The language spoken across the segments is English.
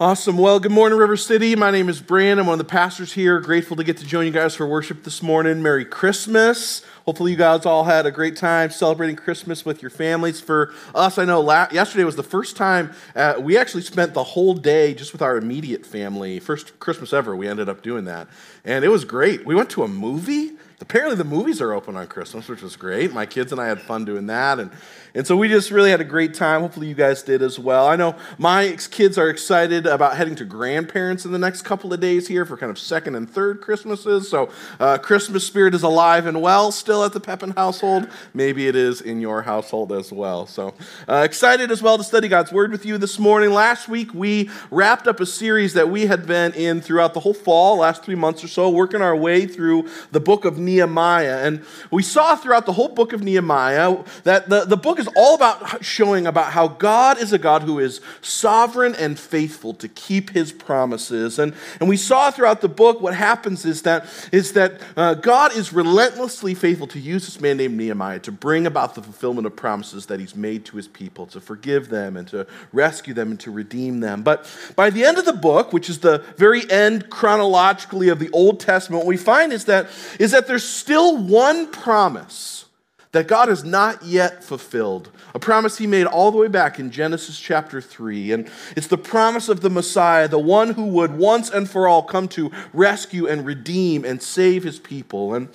Awesome. Well, good morning, River City. My name is Brian. I'm one of the pastors here. Grateful to get to join you guys for worship this morning. Merry Christmas. Hopefully, you guys all had a great time celebrating Christmas with your families. For us, I know yesterday was the first time uh, we actually spent the whole day just with our immediate family. First Christmas ever, we ended up doing that. And it was great. We went to a movie. Apparently, the movies are open on Christmas, which was great. My kids and I had fun doing that. And and so we just really had a great time. Hopefully, you guys did as well. I know my kids are excited about heading to grandparents in the next couple of days here for kind of second and third Christmases. So, uh, Christmas spirit is alive and well still at the Pepin household. Maybe it is in your household as well. So, uh, excited as well to study God's Word with you this morning. Last week, we wrapped up a series that we had been in throughout the whole fall, last three months or so, working our way through the book of Nehemiah. And we saw throughout the whole book of Nehemiah that the, the book book is all about showing about how God is a God who is sovereign and faithful to keep his promises. And, and we saw throughout the book what happens is that, is that uh, God is relentlessly faithful to use this man named Nehemiah to bring about the fulfillment of promises that he's made to his people, to forgive them and to rescue them and to redeem them. But by the end of the book, which is the very end chronologically of the Old Testament, what we find is that, is that there's still one promise that God has not yet fulfilled. A promise he made all the way back in Genesis chapter 3. And it's the promise of the Messiah, the one who would once and for all come to rescue and redeem and save his people. And,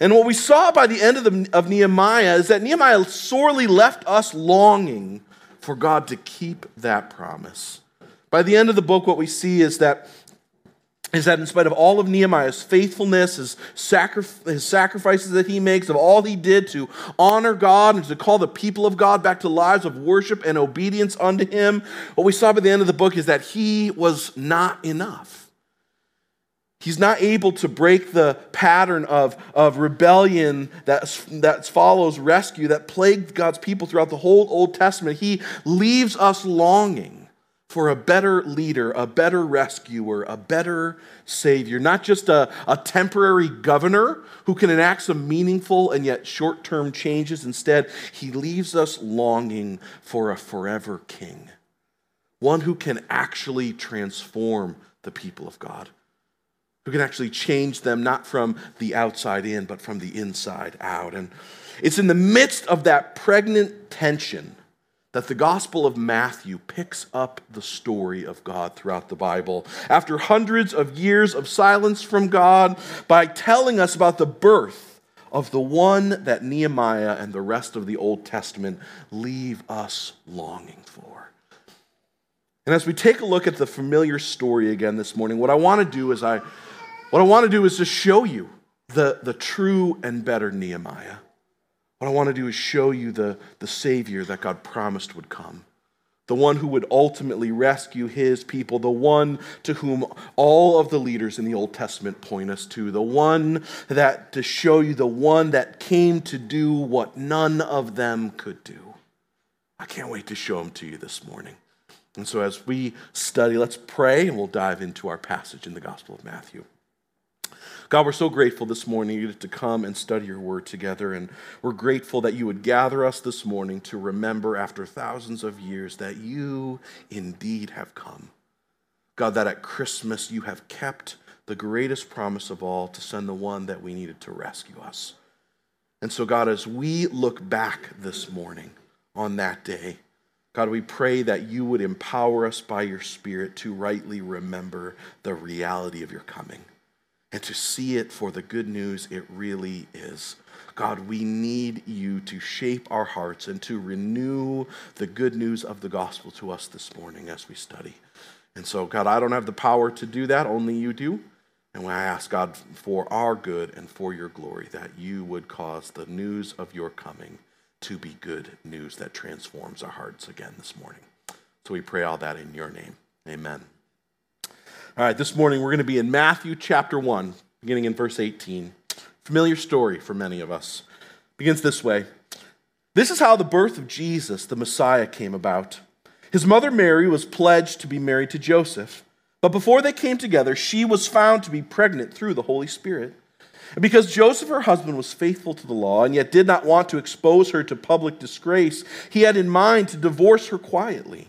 and what we saw by the end of, the, of Nehemiah is that Nehemiah sorely left us longing for God to keep that promise. By the end of the book, what we see is that is that in spite of all of Nehemiah's faithfulness, his, sacrif- his, sacrifices that he makes, of all he did to honor God and to call the people of God back to lives of worship and obedience unto him, what we saw by the end of the book is that he was not enough. He's not able to break the pattern of, of rebellion that, that follows rescue that plagued God's people throughout the whole Old Testament. He leaves us longing for a better leader, a better rescuer, a better savior, not just a, a temporary governor who can enact some meaningful and yet short term changes. Instead, he leaves us longing for a forever king, one who can actually transform the people of God, who can actually change them not from the outside in, but from the inside out. And it's in the midst of that pregnant tension that the Gospel of Matthew picks up the story of God throughout the Bible. After hundreds of years of silence from God, by telling us about the birth of the one that Nehemiah and the rest of the Old Testament leave us longing for. And as we take a look at the familiar story again this morning, what I want to do is I what I want to do is to show you the, the true and better Nehemiah. What I want to do is show you the, the Savior that God promised would come, the one who would ultimately rescue his people, the one to whom all of the leaders in the Old Testament point us to, the one that to show you the one that came to do what none of them could do. I can't wait to show him to you this morning. And so, as we study, let's pray and we'll dive into our passage in the Gospel of Matthew. God, we're so grateful this morning to come and study your word together. And we're grateful that you would gather us this morning to remember after thousands of years that you indeed have come. God, that at Christmas you have kept the greatest promise of all to send the one that we needed to rescue us. And so, God, as we look back this morning on that day, God, we pray that you would empower us by your Spirit to rightly remember the reality of your coming and to see it for the good news it really is. God, we need you to shape our hearts and to renew the good news of the gospel to us this morning as we study. And so, God, I don't have the power to do that, only you do. And when I ask God for our good and for your glory, that you would cause the news of your coming to be good news that transforms our hearts again this morning. So we pray all that in your name. Amen. All right, this morning we're going to be in Matthew chapter 1, beginning in verse 18. Familiar story for many of us. begins this way This is how the birth of Jesus, the Messiah, came about. His mother Mary was pledged to be married to Joseph, but before they came together, she was found to be pregnant through the Holy Spirit. And because Joseph, her husband, was faithful to the law and yet did not want to expose her to public disgrace, he had in mind to divorce her quietly.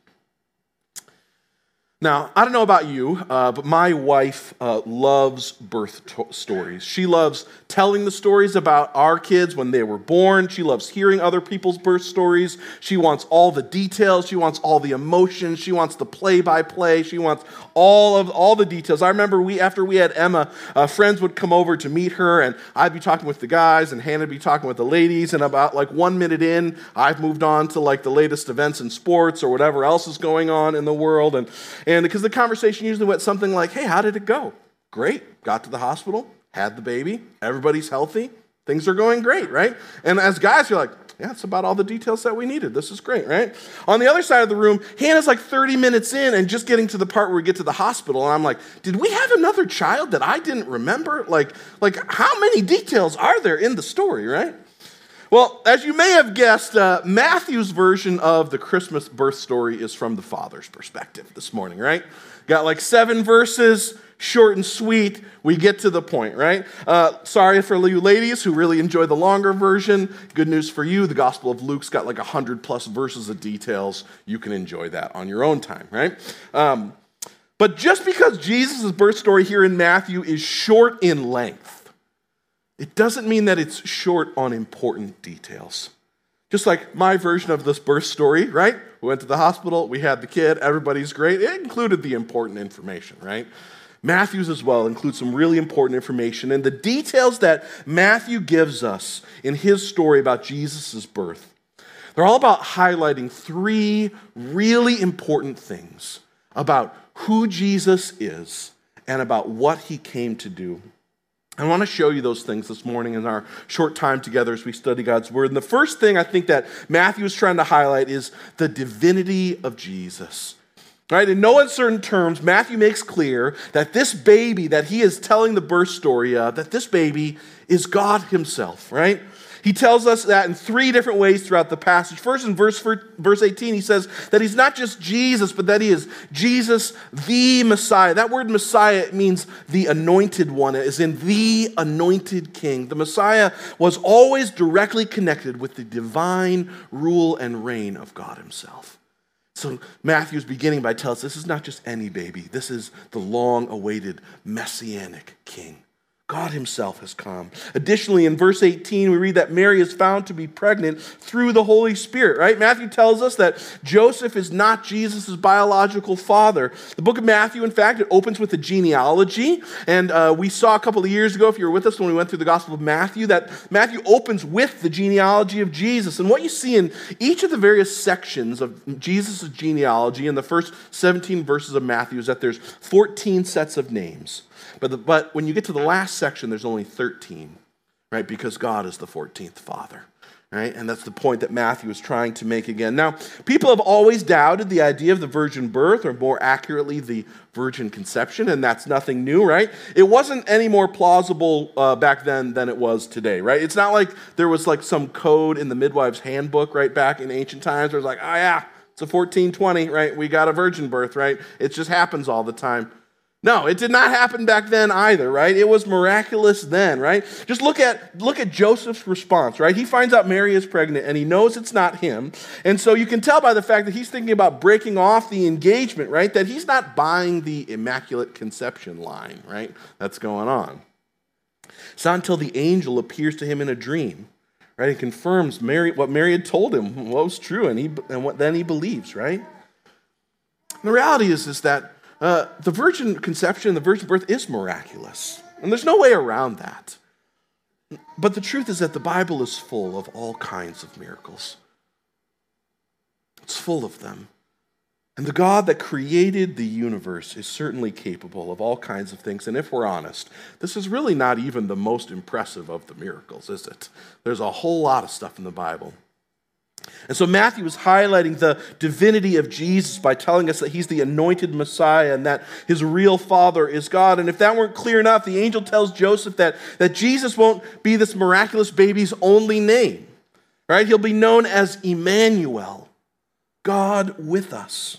Now, I don't know about you, uh, but my wife uh, loves birth to- stories. She loves telling the stories about our kids when they were born. She loves hearing other people's birth stories. She wants all the details. She wants all the emotions. She wants the play by play. She wants all of all the details. I remember we after we had Emma, uh, friends would come over to meet her, and I'd be talking with the guys, and Hannah'd be talking with the ladies. And about like one minute in, I've moved on to like the latest events in sports or whatever else is going on in the world, and and because the conversation usually went something like, hey, how did it go? Great. Got to the hospital, had the baby, everybody's healthy, things are going great, right? And as guys, you're like, yeah, that's about all the details that we needed. This is great, right? On the other side of the room, Hannah's like 30 minutes in and just getting to the part where we get to the hospital. And I'm like, did we have another child that I didn't remember? Like, like how many details are there in the story, right? Well, as you may have guessed, uh, Matthew's version of the Christmas birth story is from the father's perspective this morning, right? Got like seven verses, short and sweet. We get to the point, right? Uh, sorry for you ladies who really enjoy the longer version. Good news for you the Gospel of Luke's got like 100 plus verses of details. You can enjoy that on your own time, right? Um, but just because Jesus' birth story here in Matthew is short in length, it doesn't mean that it's short on important details. Just like my version of this birth story, right? We went to the hospital, we had the kid, everybody's great. It included the important information, right? Matthew's as well includes some really important information. And the details that Matthew gives us in his story about Jesus' birth, they're all about highlighting three really important things about who Jesus is and about what he came to do. I want to show you those things this morning in our short time together as we study God's Word. And the first thing I think that Matthew is trying to highlight is the divinity of Jesus. Right? In no uncertain terms, Matthew makes clear that this baby that he is telling the birth story of, that this baby is God himself, right? He tells us that in three different ways throughout the passage. First, in verse, verse 18, he says that he's not just Jesus, but that he is Jesus, the Messiah. That word Messiah means the anointed one, is in the anointed king. The Messiah was always directly connected with the divine rule and reign of God himself. So Matthew's beginning by telling us this is not just any baby, this is the long awaited messianic king. God Himself has come. Additionally, in verse 18, we read that Mary is found to be pregnant through the Holy Spirit, right? Matthew tells us that Joseph is not Jesus' biological father. The book of Matthew, in fact, it opens with a genealogy. And uh, we saw a couple of years ago, if you were with us when we went through the Gospel of Matthew, that Matthew opens with the genealogy of Jesus. And what you see in each of the various sections of Jesus' genealogy in the first 17 verses of Matthew is that there's 14 sets of names. But, the, but when you get to the last section, there's only 13, right? Because God is the 14th Father. Right? And that's the point that Matthew is trying to make again. Now, people have always doubted the idea of the virgin birth, or more accurately, the virgin conception, and that's nothing new, right? It wasn't any more plausible uh, back then than it was today, right? It's not like there was like some code in the midwife's handbook, right, back in ancient times where it's like, oh yeah, it's a 1420, right? We got a virgin birth, right? It just happens all the time. No, it did not happen back then either, right? It was miraculous then, right? Just look at look at Joseph's response, right? He finds out Mary is pregnant and he knows it's not him. And so you can tell by the fact that he's thinking about breaking off the engagement, right? That he's not buying the immaculate conception line, right? That's going on. It's not until the angel appears to him in a dream, right? And confirms Mary what Mary had told him what was true, and he and what then he believes, right? And the reality is, is that uh, the virgin conception, the virgin birth is miraculous. And there's no way around that. But the truth is that the Bible is full of all kinds of miracles. It's full of them. And the God that created the universe is certainly capable of all kinds of things. And if we're honest, this is really not even the most impressive of the miracles, is it? There's a whole lot of stuff in the Bible. And so Matthew is highlighting the divinity of Jesus by telling us that he's the anointed Messiah and that his real father is God. And if that weren't clear enough, the angel tells Joseph that, that Jesus won't be this miraculous baby's only name, right? He'll be known as Emmanuel, God with us.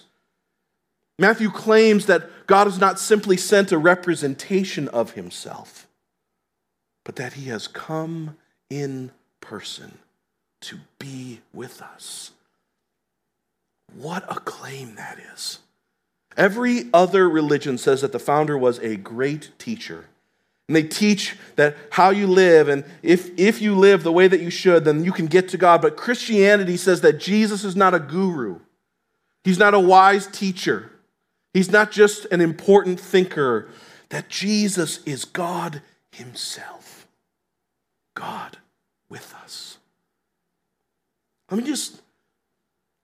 Matthew claims that God has not simply sent a representation of himself, but that he has come in person to be with us. What a claim that is. Every other religion says that the founder was a great teacher. And they teach that how you live, and if, if you live the way that you should, then you can get to God. But Christianity says that Jesus is not a guru, he's not a wise teacher, he's not just an important thinker, that Jesus is God Himself. God with us. Let me just,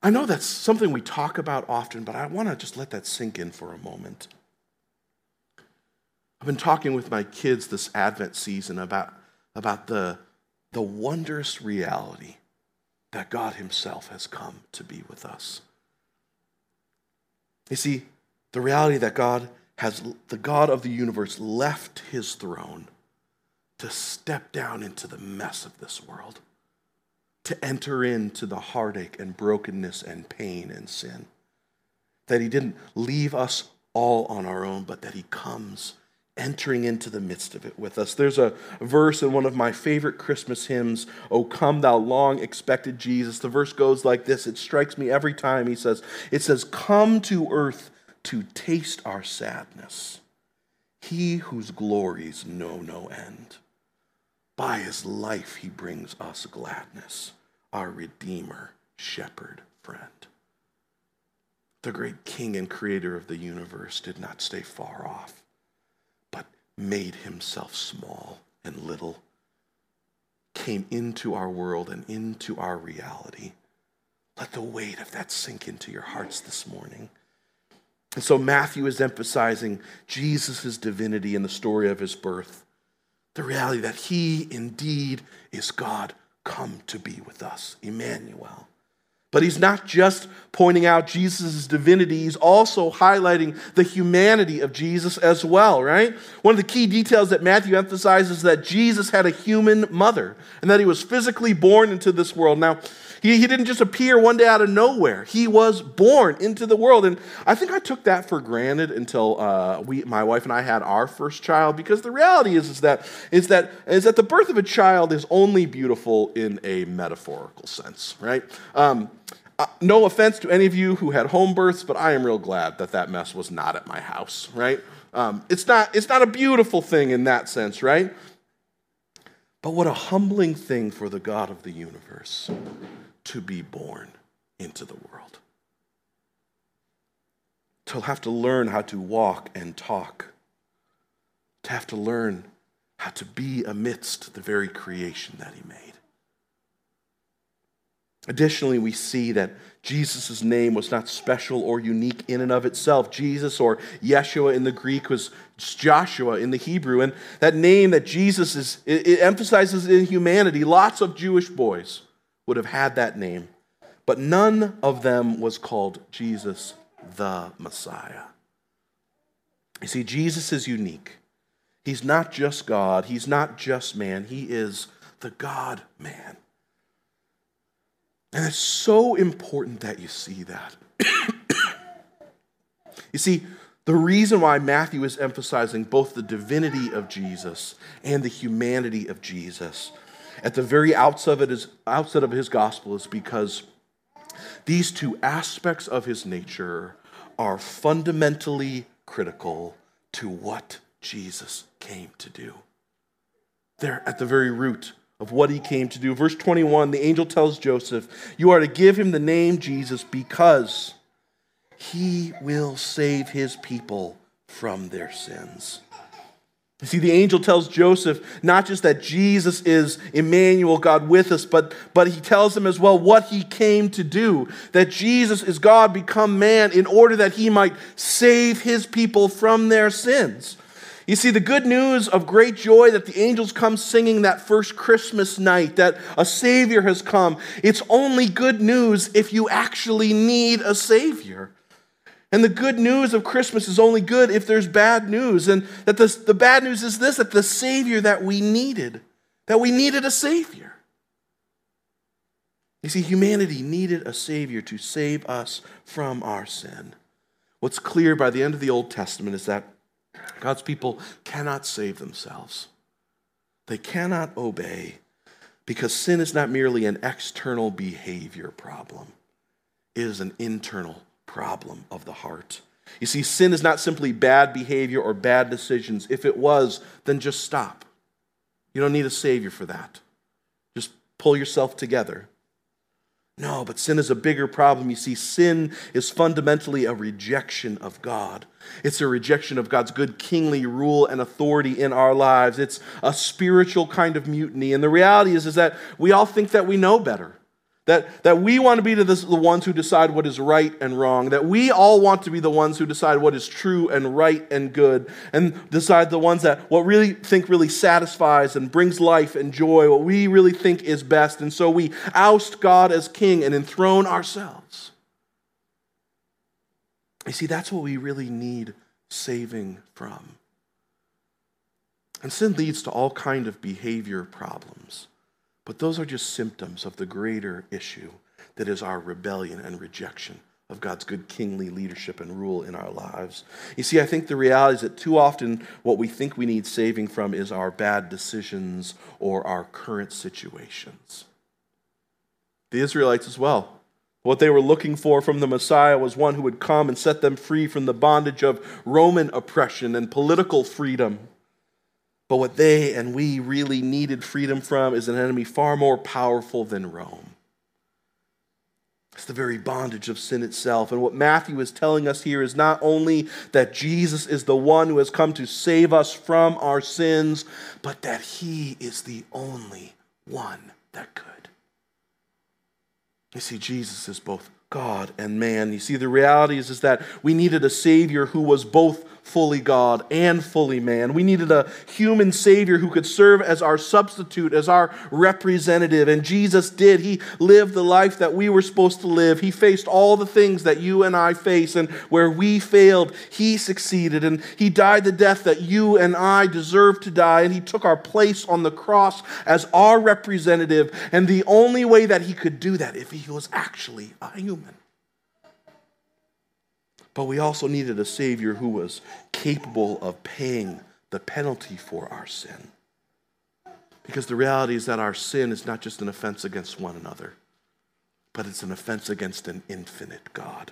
I know that's something we talk about often, but I want to just let that sink in for a moment. I've been talking with my kids this Advent season about, about the, the wondrous reality that God Himself has come to be with us. You see, the reality that God has, the God of the universe, left His throne to step down into the mess of this world to enter into the heartache and brokenness and pain and sin. That he didn't leave us all on our own, but that he comes entering into the midst of it with us. There's a verse in one of my favorite Christmas hymns, O come thou long expected Jesus. The verse goes like this. It strikes me every time. He says, it says, "Come to earth to taste our sadness. He whose glories know no end. By his life he brings us gladness our Redeemer, Shepherd, Friend. The great King and Creator of the universe did not stay far off, but made himself small and little, came into our world and into our reality. Let the weight of that sink into your hearts this morning. And so Matthew is emphasizing Jesus' divinity in the story of his birth, the reality that he indeed is God come to be with us, Emmanuel. But he's not just pointing out Jesus' divinity, he's also highlighting the humanity of Jesus as well, right? One of the key details that Matthew emphasizes is that Jesus had a human mother and that he was physically born into this world. Now, he, he didn't just appear one day out of nowhere. He was born into the world. And I think I took that for granted until uh, we, my wife and I had our first child, because the reality is, is, that, is, that, is that the birth of a child is only beautiful in a metaphorical sense, right? Um, uh, no offense to any of you who had home births, but I am real glad that that mess was not at my house, right? Um, it's, not, it's not a beautiful thing in that sense, right? But what a humbling thing for the God of the universe to be born into the world. To have to learn how to walk and talk. To have to learn how to be amidst the very creation that he made. Additionally, we see that Jesus' name was not special or unique in and of itself. Jesus or Yeshua in the Greek was Joshua in the Hebrew. And that name that Jesus is, it emphasizes in humanity. Lots of Jewish boys would have had that name, but none of them was called Jesus the Messiah. You see, Jesus is unique. He's not just God, he's not just man, he is the God man. And it's so important that you see that. you see, the reason why Matthew is emphasizing both the divinity of Jesus and the humanity of Jesus at the very outset of his, outset of his gospel is because these two aspects of his nature are fundamentally critical to what Jesus came to do. They're at the very root of what he came to do. Verse 21, the angel tells Joseph, You are to give him the name Jesus because he will save his people from their sins. See, the angel tells Joseph not just that Jesus is Emmanuel, God with us, but, but he tells him as well what he came to do. That Jesus is God become man in order that he might save his people from their sins. You see, the good news of great joy that the angels come singing that first Christmas night, that a Savior has come, it's only good news if you actually need a Savior. And the good news of Christmas is only good if there's bad news. And that the, the bad news is this that the Savior that we needed, that we needed a Savior. You see, humanity needed a Savior to save us from our sin. What's clear by the end of the Old Testament is that God's people cannot save themselves, they cannot obey because sin is not merely an external behavior problem, it is an internal problem of the heart. You see, sin is not simply bad behavior or bad decisions. If it was, then just stop. You don't need a Savior for that. Just pull yourself together. No, but sin is a bigger problem. You see, sin is fundamentally a rejection of God. It's a rejection of God's good kingly rule and authority in our lives. It's a spiritual kind of mutiny. And the reality is, is that we all think that we know better. That, that we want to be the, ones who decide what is right and wrong. That we all want to be the ones who decide what is true and right and good. And decide the ones that what really think really satisfies and brings life and joy, what we really think is best. And so we oust God as king and enthrone ourselves. You see, that's what we really need saving from. And sin leads to all kind of behavior problems. But those are just symptoms of the greater issue that is our rebellion and rejection of God's good kingly leadership and rule in our lives. You see, I think the reality is that too often what we think we need saving from is our bad decisions or our current situations. The Israelites as well. What they were looking for from the Messiah was one who would come and set them free from the bondage of Roman oppression and political freedom. But what they and we really needed freedom from is an enemy far more powerful than Rome. It's the very bondage of sin itself. And what Matthew is telling us here is not only that Jesus is the one who has come to save us from our sins, but that he is the only one that could. You see, Jesus is both God and man. You see, the reality is, is that we needed a Savior who was both fully God and fully man. We needed a human Savior who could serve as our substitute, as our representative. And Jesus did. He lived the life that we were supposed to live. He faced all the things that you and I face. And where we failed, He succeeded. And He died the death that you and I deserve to die. And He took our place on the cross as our representative. And the only way that He could do that, if He was actually a human. But we also needed a Savior who was capable of paying the penalty for our sin. Because the reality is that our sin is not just an offense against one another, but it's an offense against an infinite God.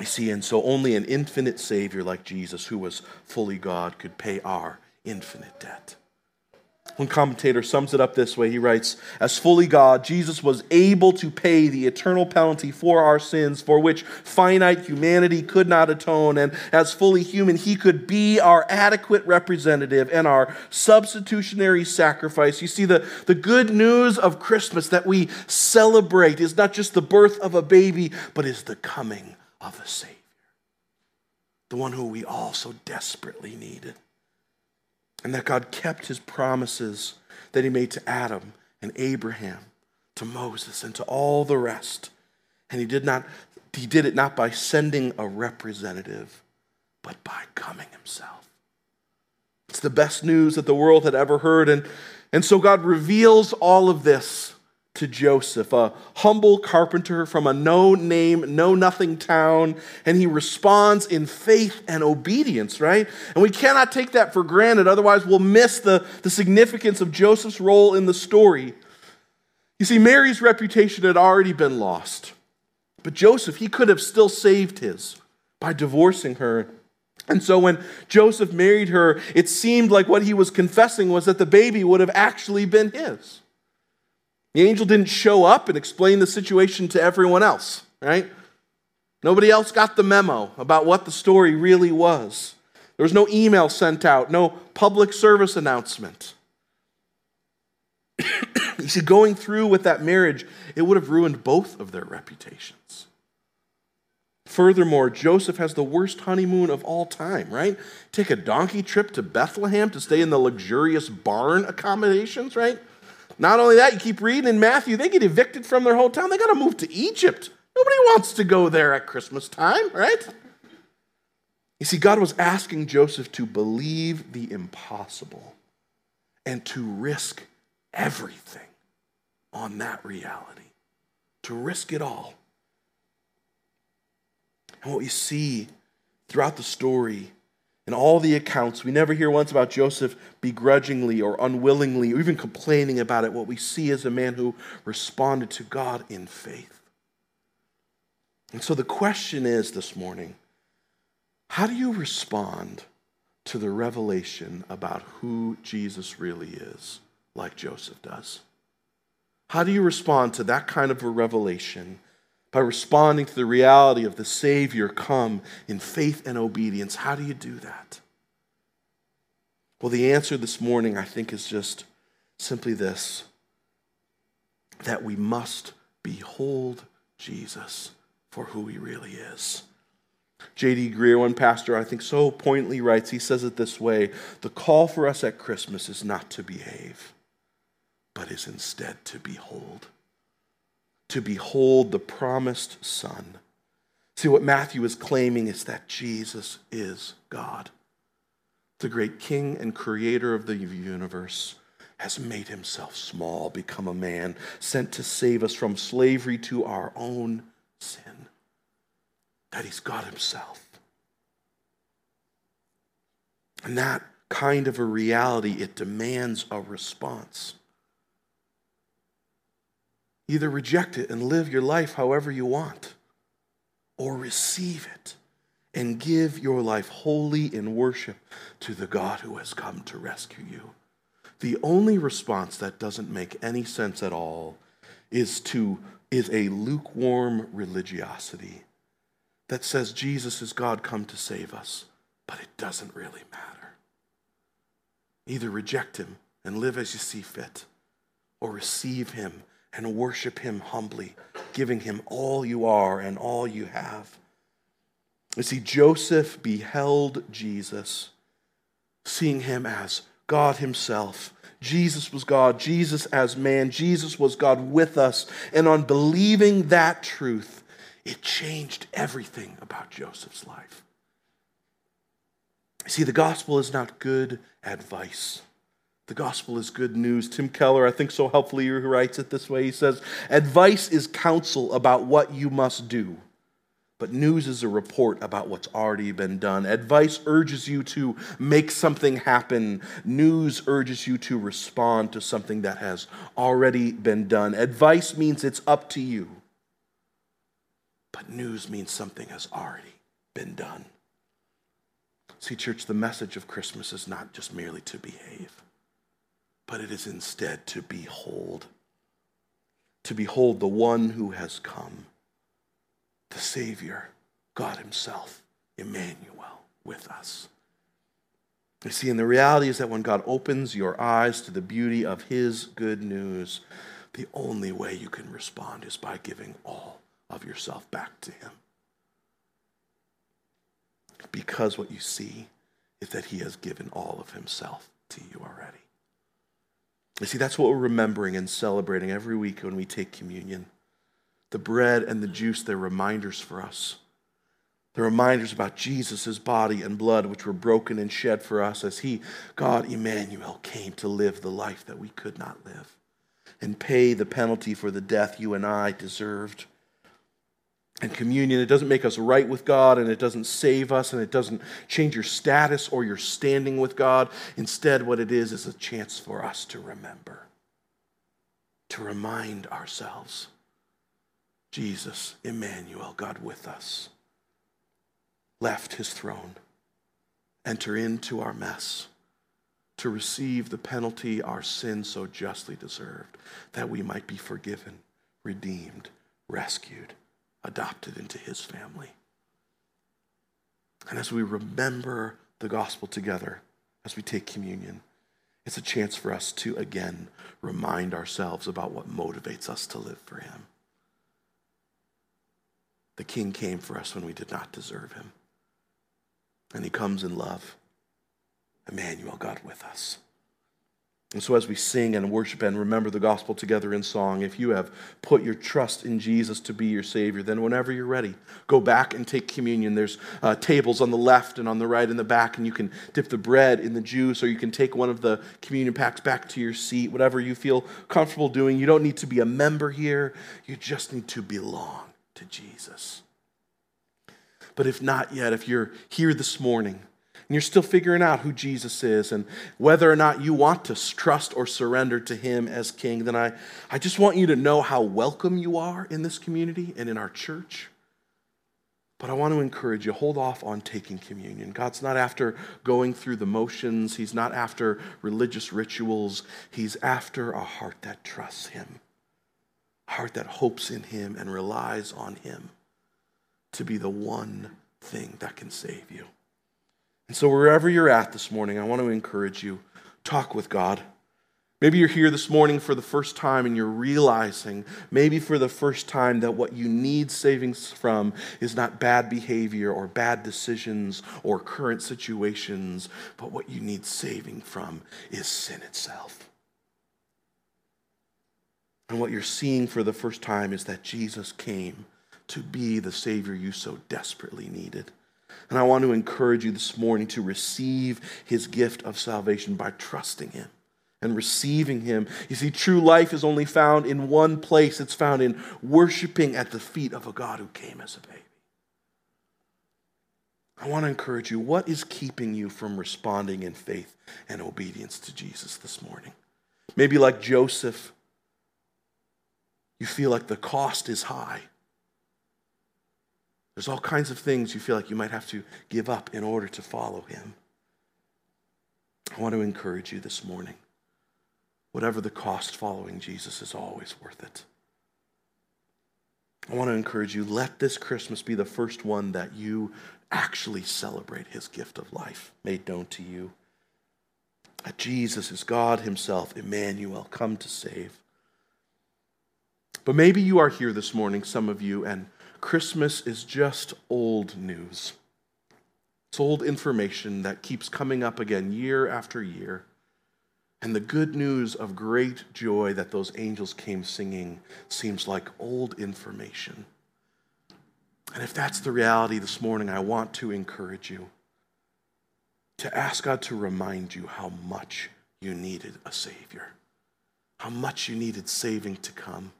You see, and so only an infinite Savior like Jesus, who was fully God, could pay our infinite debt. One commentator sums it up this way. He writes, As fully God, Jesus was able to pay the eternal penalty for our sins, for which finite humanity could not atone. And as fully human, he could be our adequate representative and our substitutionary sacrifice. You see, the, the good news of Christmas that we celebrate is not just the birth of a baby, but is the coming of a Savior, the one who we all so desperately needed and that God kept his promises that he made to Adam and Abraham, to Moses, and to all the rest. And he did not he did it not by sending a representative, but by coming himself. It's the best news that the world had ever heard. And, and so God reveals all of this to Joseph, a humble carpenter from a no name, no nothing town, and he responds in faith and obedience, right? And we cannot take that for granted, otherwise, we'll miss the, the significance of Joseph's role in the story. You see, Mary's reputation had already been lost, but Joseph, he could have still saved his by divorcing her. And so when Joseph married her, it seemed like what he was confessing was that the baby would have actually been his. The angel didn't show up and explain the situation to everyone else, right? Nobody else got the memo about what the story really was. There was no email sent out, no public service announcement. you see, going through with that marriage, it would have ruined both of their reputations. Furthermore, Joseph has the worst honeymoon of all time, right? Take a donkey trip to Bethlehem to stay in the luxurious barn accommodations, right? Not only that, you keep reading in Matthew, they get evicted from their hometown. They got to move to Egypt. Nobody wants to go there at Christmas time, right? You see, God was asking Joseph to believe the impossible and to risk everything on that reality, to risk it all. And what we see throughout the story, in all the accounts, we never hear once about Joseph begrudgingly or unwillingly or even complaining about it. What we see is a man who responded to God in faith. And so the question is this morning how do you respond to the revelation about who Jesus really is, like Joseph does? How do you respond to that kind of a revelation by responding to the reality of the Savior come in faith and obedience? How do you do that? Well, the answer this morning, I think, is just simply this that we must behold Jesus for who he really is. J.D. Greear, one pastor, I think so pointedly writes, he says it this way The call for us at Christmas is not to behave, but is instead to behold. To behold the promised Son. See, what Matthew is claiming is that Jesus is God. The great King and Creator of the universe has made himself small, become a man, sent to save us from slavery to our own sin that he's God himself. And that kind of a reality, it demands a response. Either reject it and live your life however you want, or receive it and give your life wholly in worship to the God who has come to rescue you. The only response that doesn't make any sense at all is to is a lukewarm religiosity that says Jesus is God come to save us, but it doesn't really matter. Either reject him and live as you see fit, or receive him and worship him humbly, giving him all you are and all you have. You see, Joseph beheld Jesus, seeing him as God himself. Jesus was God, Jesus as man, Jesus was God with us. And on believing that truth, it changed everything about Joseph's life. See, the gospel is not good advice. The gospel is good news. Tim Keller, I think so helpfully, writes it this way. He says, Advice is counsel about what you must do, but news is a report about what's already been done. Advice urges you to make something happen, news urges you to respond to something that has already been done. Advice means it's up to you. But news means something has already been done. See, church, the message of Christmas is not just merely to behave, but it is instead to behold. To behold the one who has come, the Savior, God Himself, Emmanuel, with us. You see, and the reality is that when God opens your eyes to the beauty of His good news, the only way you can respond is by giving all of yourself back to Him. Because what you see is that He has given all of Himself to you already. You see, that's what we're remembering and celebrating every week when we take communion. The bread and the juice, they're reminders for us. They're reminders about Jesus' body and blood, which were broken and shed for us as He, God Emmanuel, came to live the life that we could not live and pay the penalty for the death you and I deserved and communion. It doesn't make us right with God, and it doesn't save us, and it doesn't change your status or your standing with God. Instead, what it is is a chance for us to remember, to remind ourselves Jesus, Emmanuel, God with us, left his throne, enter into our mess. To receive the penalty our sin so justly deserved, that we might be forgiven, redeemed, rescued adopted into his family. And as we remember the gospel together as we take communion, it's a chance for us to again remind ourselves about what motivates us to live for Him. The King came for us when we did not deserve Him. And He comes in love. Emmanuel, God with us. And so, as we sing and worship and remember the gospel together in song, if you have put your trust in Jesus to be your Savior, then whenever you're ready, go back and take communion. There's uh, tables on the left and on the right in the back, and you can dip the bread in the juice, or you can take one of the communion packs back to your seat, whatever you feel comfortable doing. You don't need to be a member here, you just need to belong to Jesus. But if not yet, if you're here this morning, and you're still figuring out who Jesus is and whether or not you want to trust or surrender to him as king, then I, I just want you to know how welcome you are in this community and in our church. But I want to encourage you hold off on taking communion. God's not after going through the motions, He's not after religious rituals. He's after a heart that trusts Him, a heart that hopes in Him and relies on Him to be the one thing that can save you. And so, wherever you're at this morning, I want to encourage you talk with God. Maybe you're here this morning for the first time and you're realizing, maybe for the first time, that what you need savings from is not bad behavior or bad decisions or current situations, but what you need saving from is sin itself. And what you're seeing for the first time is that Jesus came to be the Savior you so desperately needed. And I want to encourage you this morning to receive his gift of salvation by trusting him and receiving him. You see, true life is only found in one place it's found in worshiping at the feet of a God who came as a baby. I want to encourage you what is keeping you from responding in faith and obedience to Jesus this morning? Maybe like Joseph, you feel like the cost is high. There's all kinds of things you feel like you might have to give up in order to follow him. I want to encourage you this morning. Whatever the cost, following Jesus is always worth it. I want to encourage you let this Christmas be the first one that you actually celebrate his gift of life made known to you. That Jesus is God Himself, Emmanuel, come to save. But maybe you are here this morning, some of you, and Christmas is just old news. It's old information that keeps coming up again year after year. And the good news of great joy that those angels came singing seems like old information. And if that's the reality this morning, I want to encourage you to ask God to remind you how much you needed a Savior, how much you needed saving to come.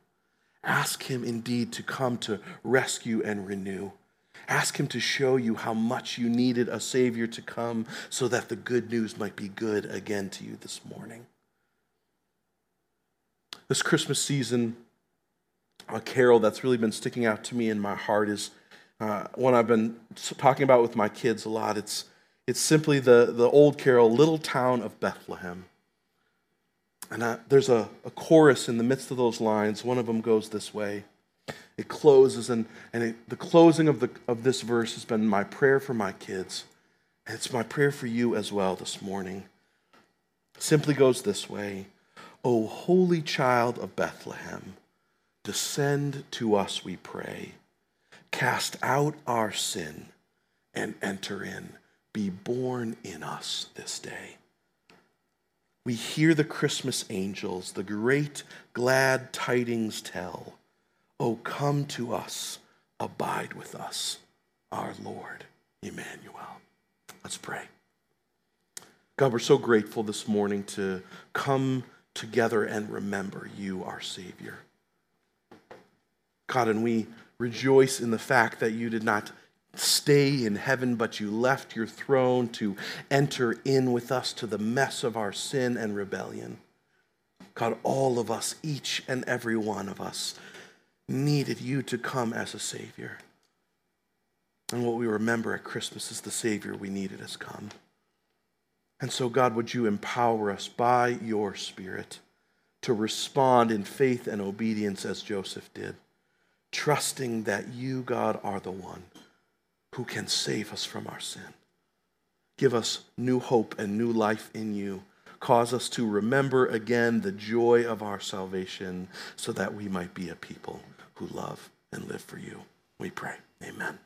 Ask Him indeed to come to rescue and renew. Ask Him to show you how much you needed a Savior to come so that the good news might be good again to you this morning. This Christmas season, a carol that's really been sticking out to me in my heart is uh, one I've been talking about with my kids a lot. It's, it's simply the, the old carol, Little Town of Bethlehem. And I, there's a, a, chorus in the midst of those lines. One of them goes this way. It closes, and, and it, the closing of, the, of this verse has been my prayer for my kids. And it's my prayer for you as well this morning. It simply goes this way O holy child of Bethlehem, descend to us, we pray. Cast out our sin and enter in. Be born in us this day we hear the Christmas angels, the great glad tidings tell. Oh, come to us, abide with us, our Lord Emmanuel. Let's pray. God, we're so grateful this morning to come together and remember you, our Savior. God, and we rejoice in the fact that you did not stay in heaven, but you left your throne to enter in with us to the mess of our sin and rebellion. God, all of us, each and every one of us, needed you to come as a Savior. And what we remember at Christmas is the Savior we needed has come. And so, God, would you empower us by your Spirit to respond in faith and obedience as Joseph did, trusting that you, God, are the one who can save us from our sin. Give us new hope and new life in you. Cause us to remember again the joy of our salvation so that we might be a people who love and live for you. We pray. Amen.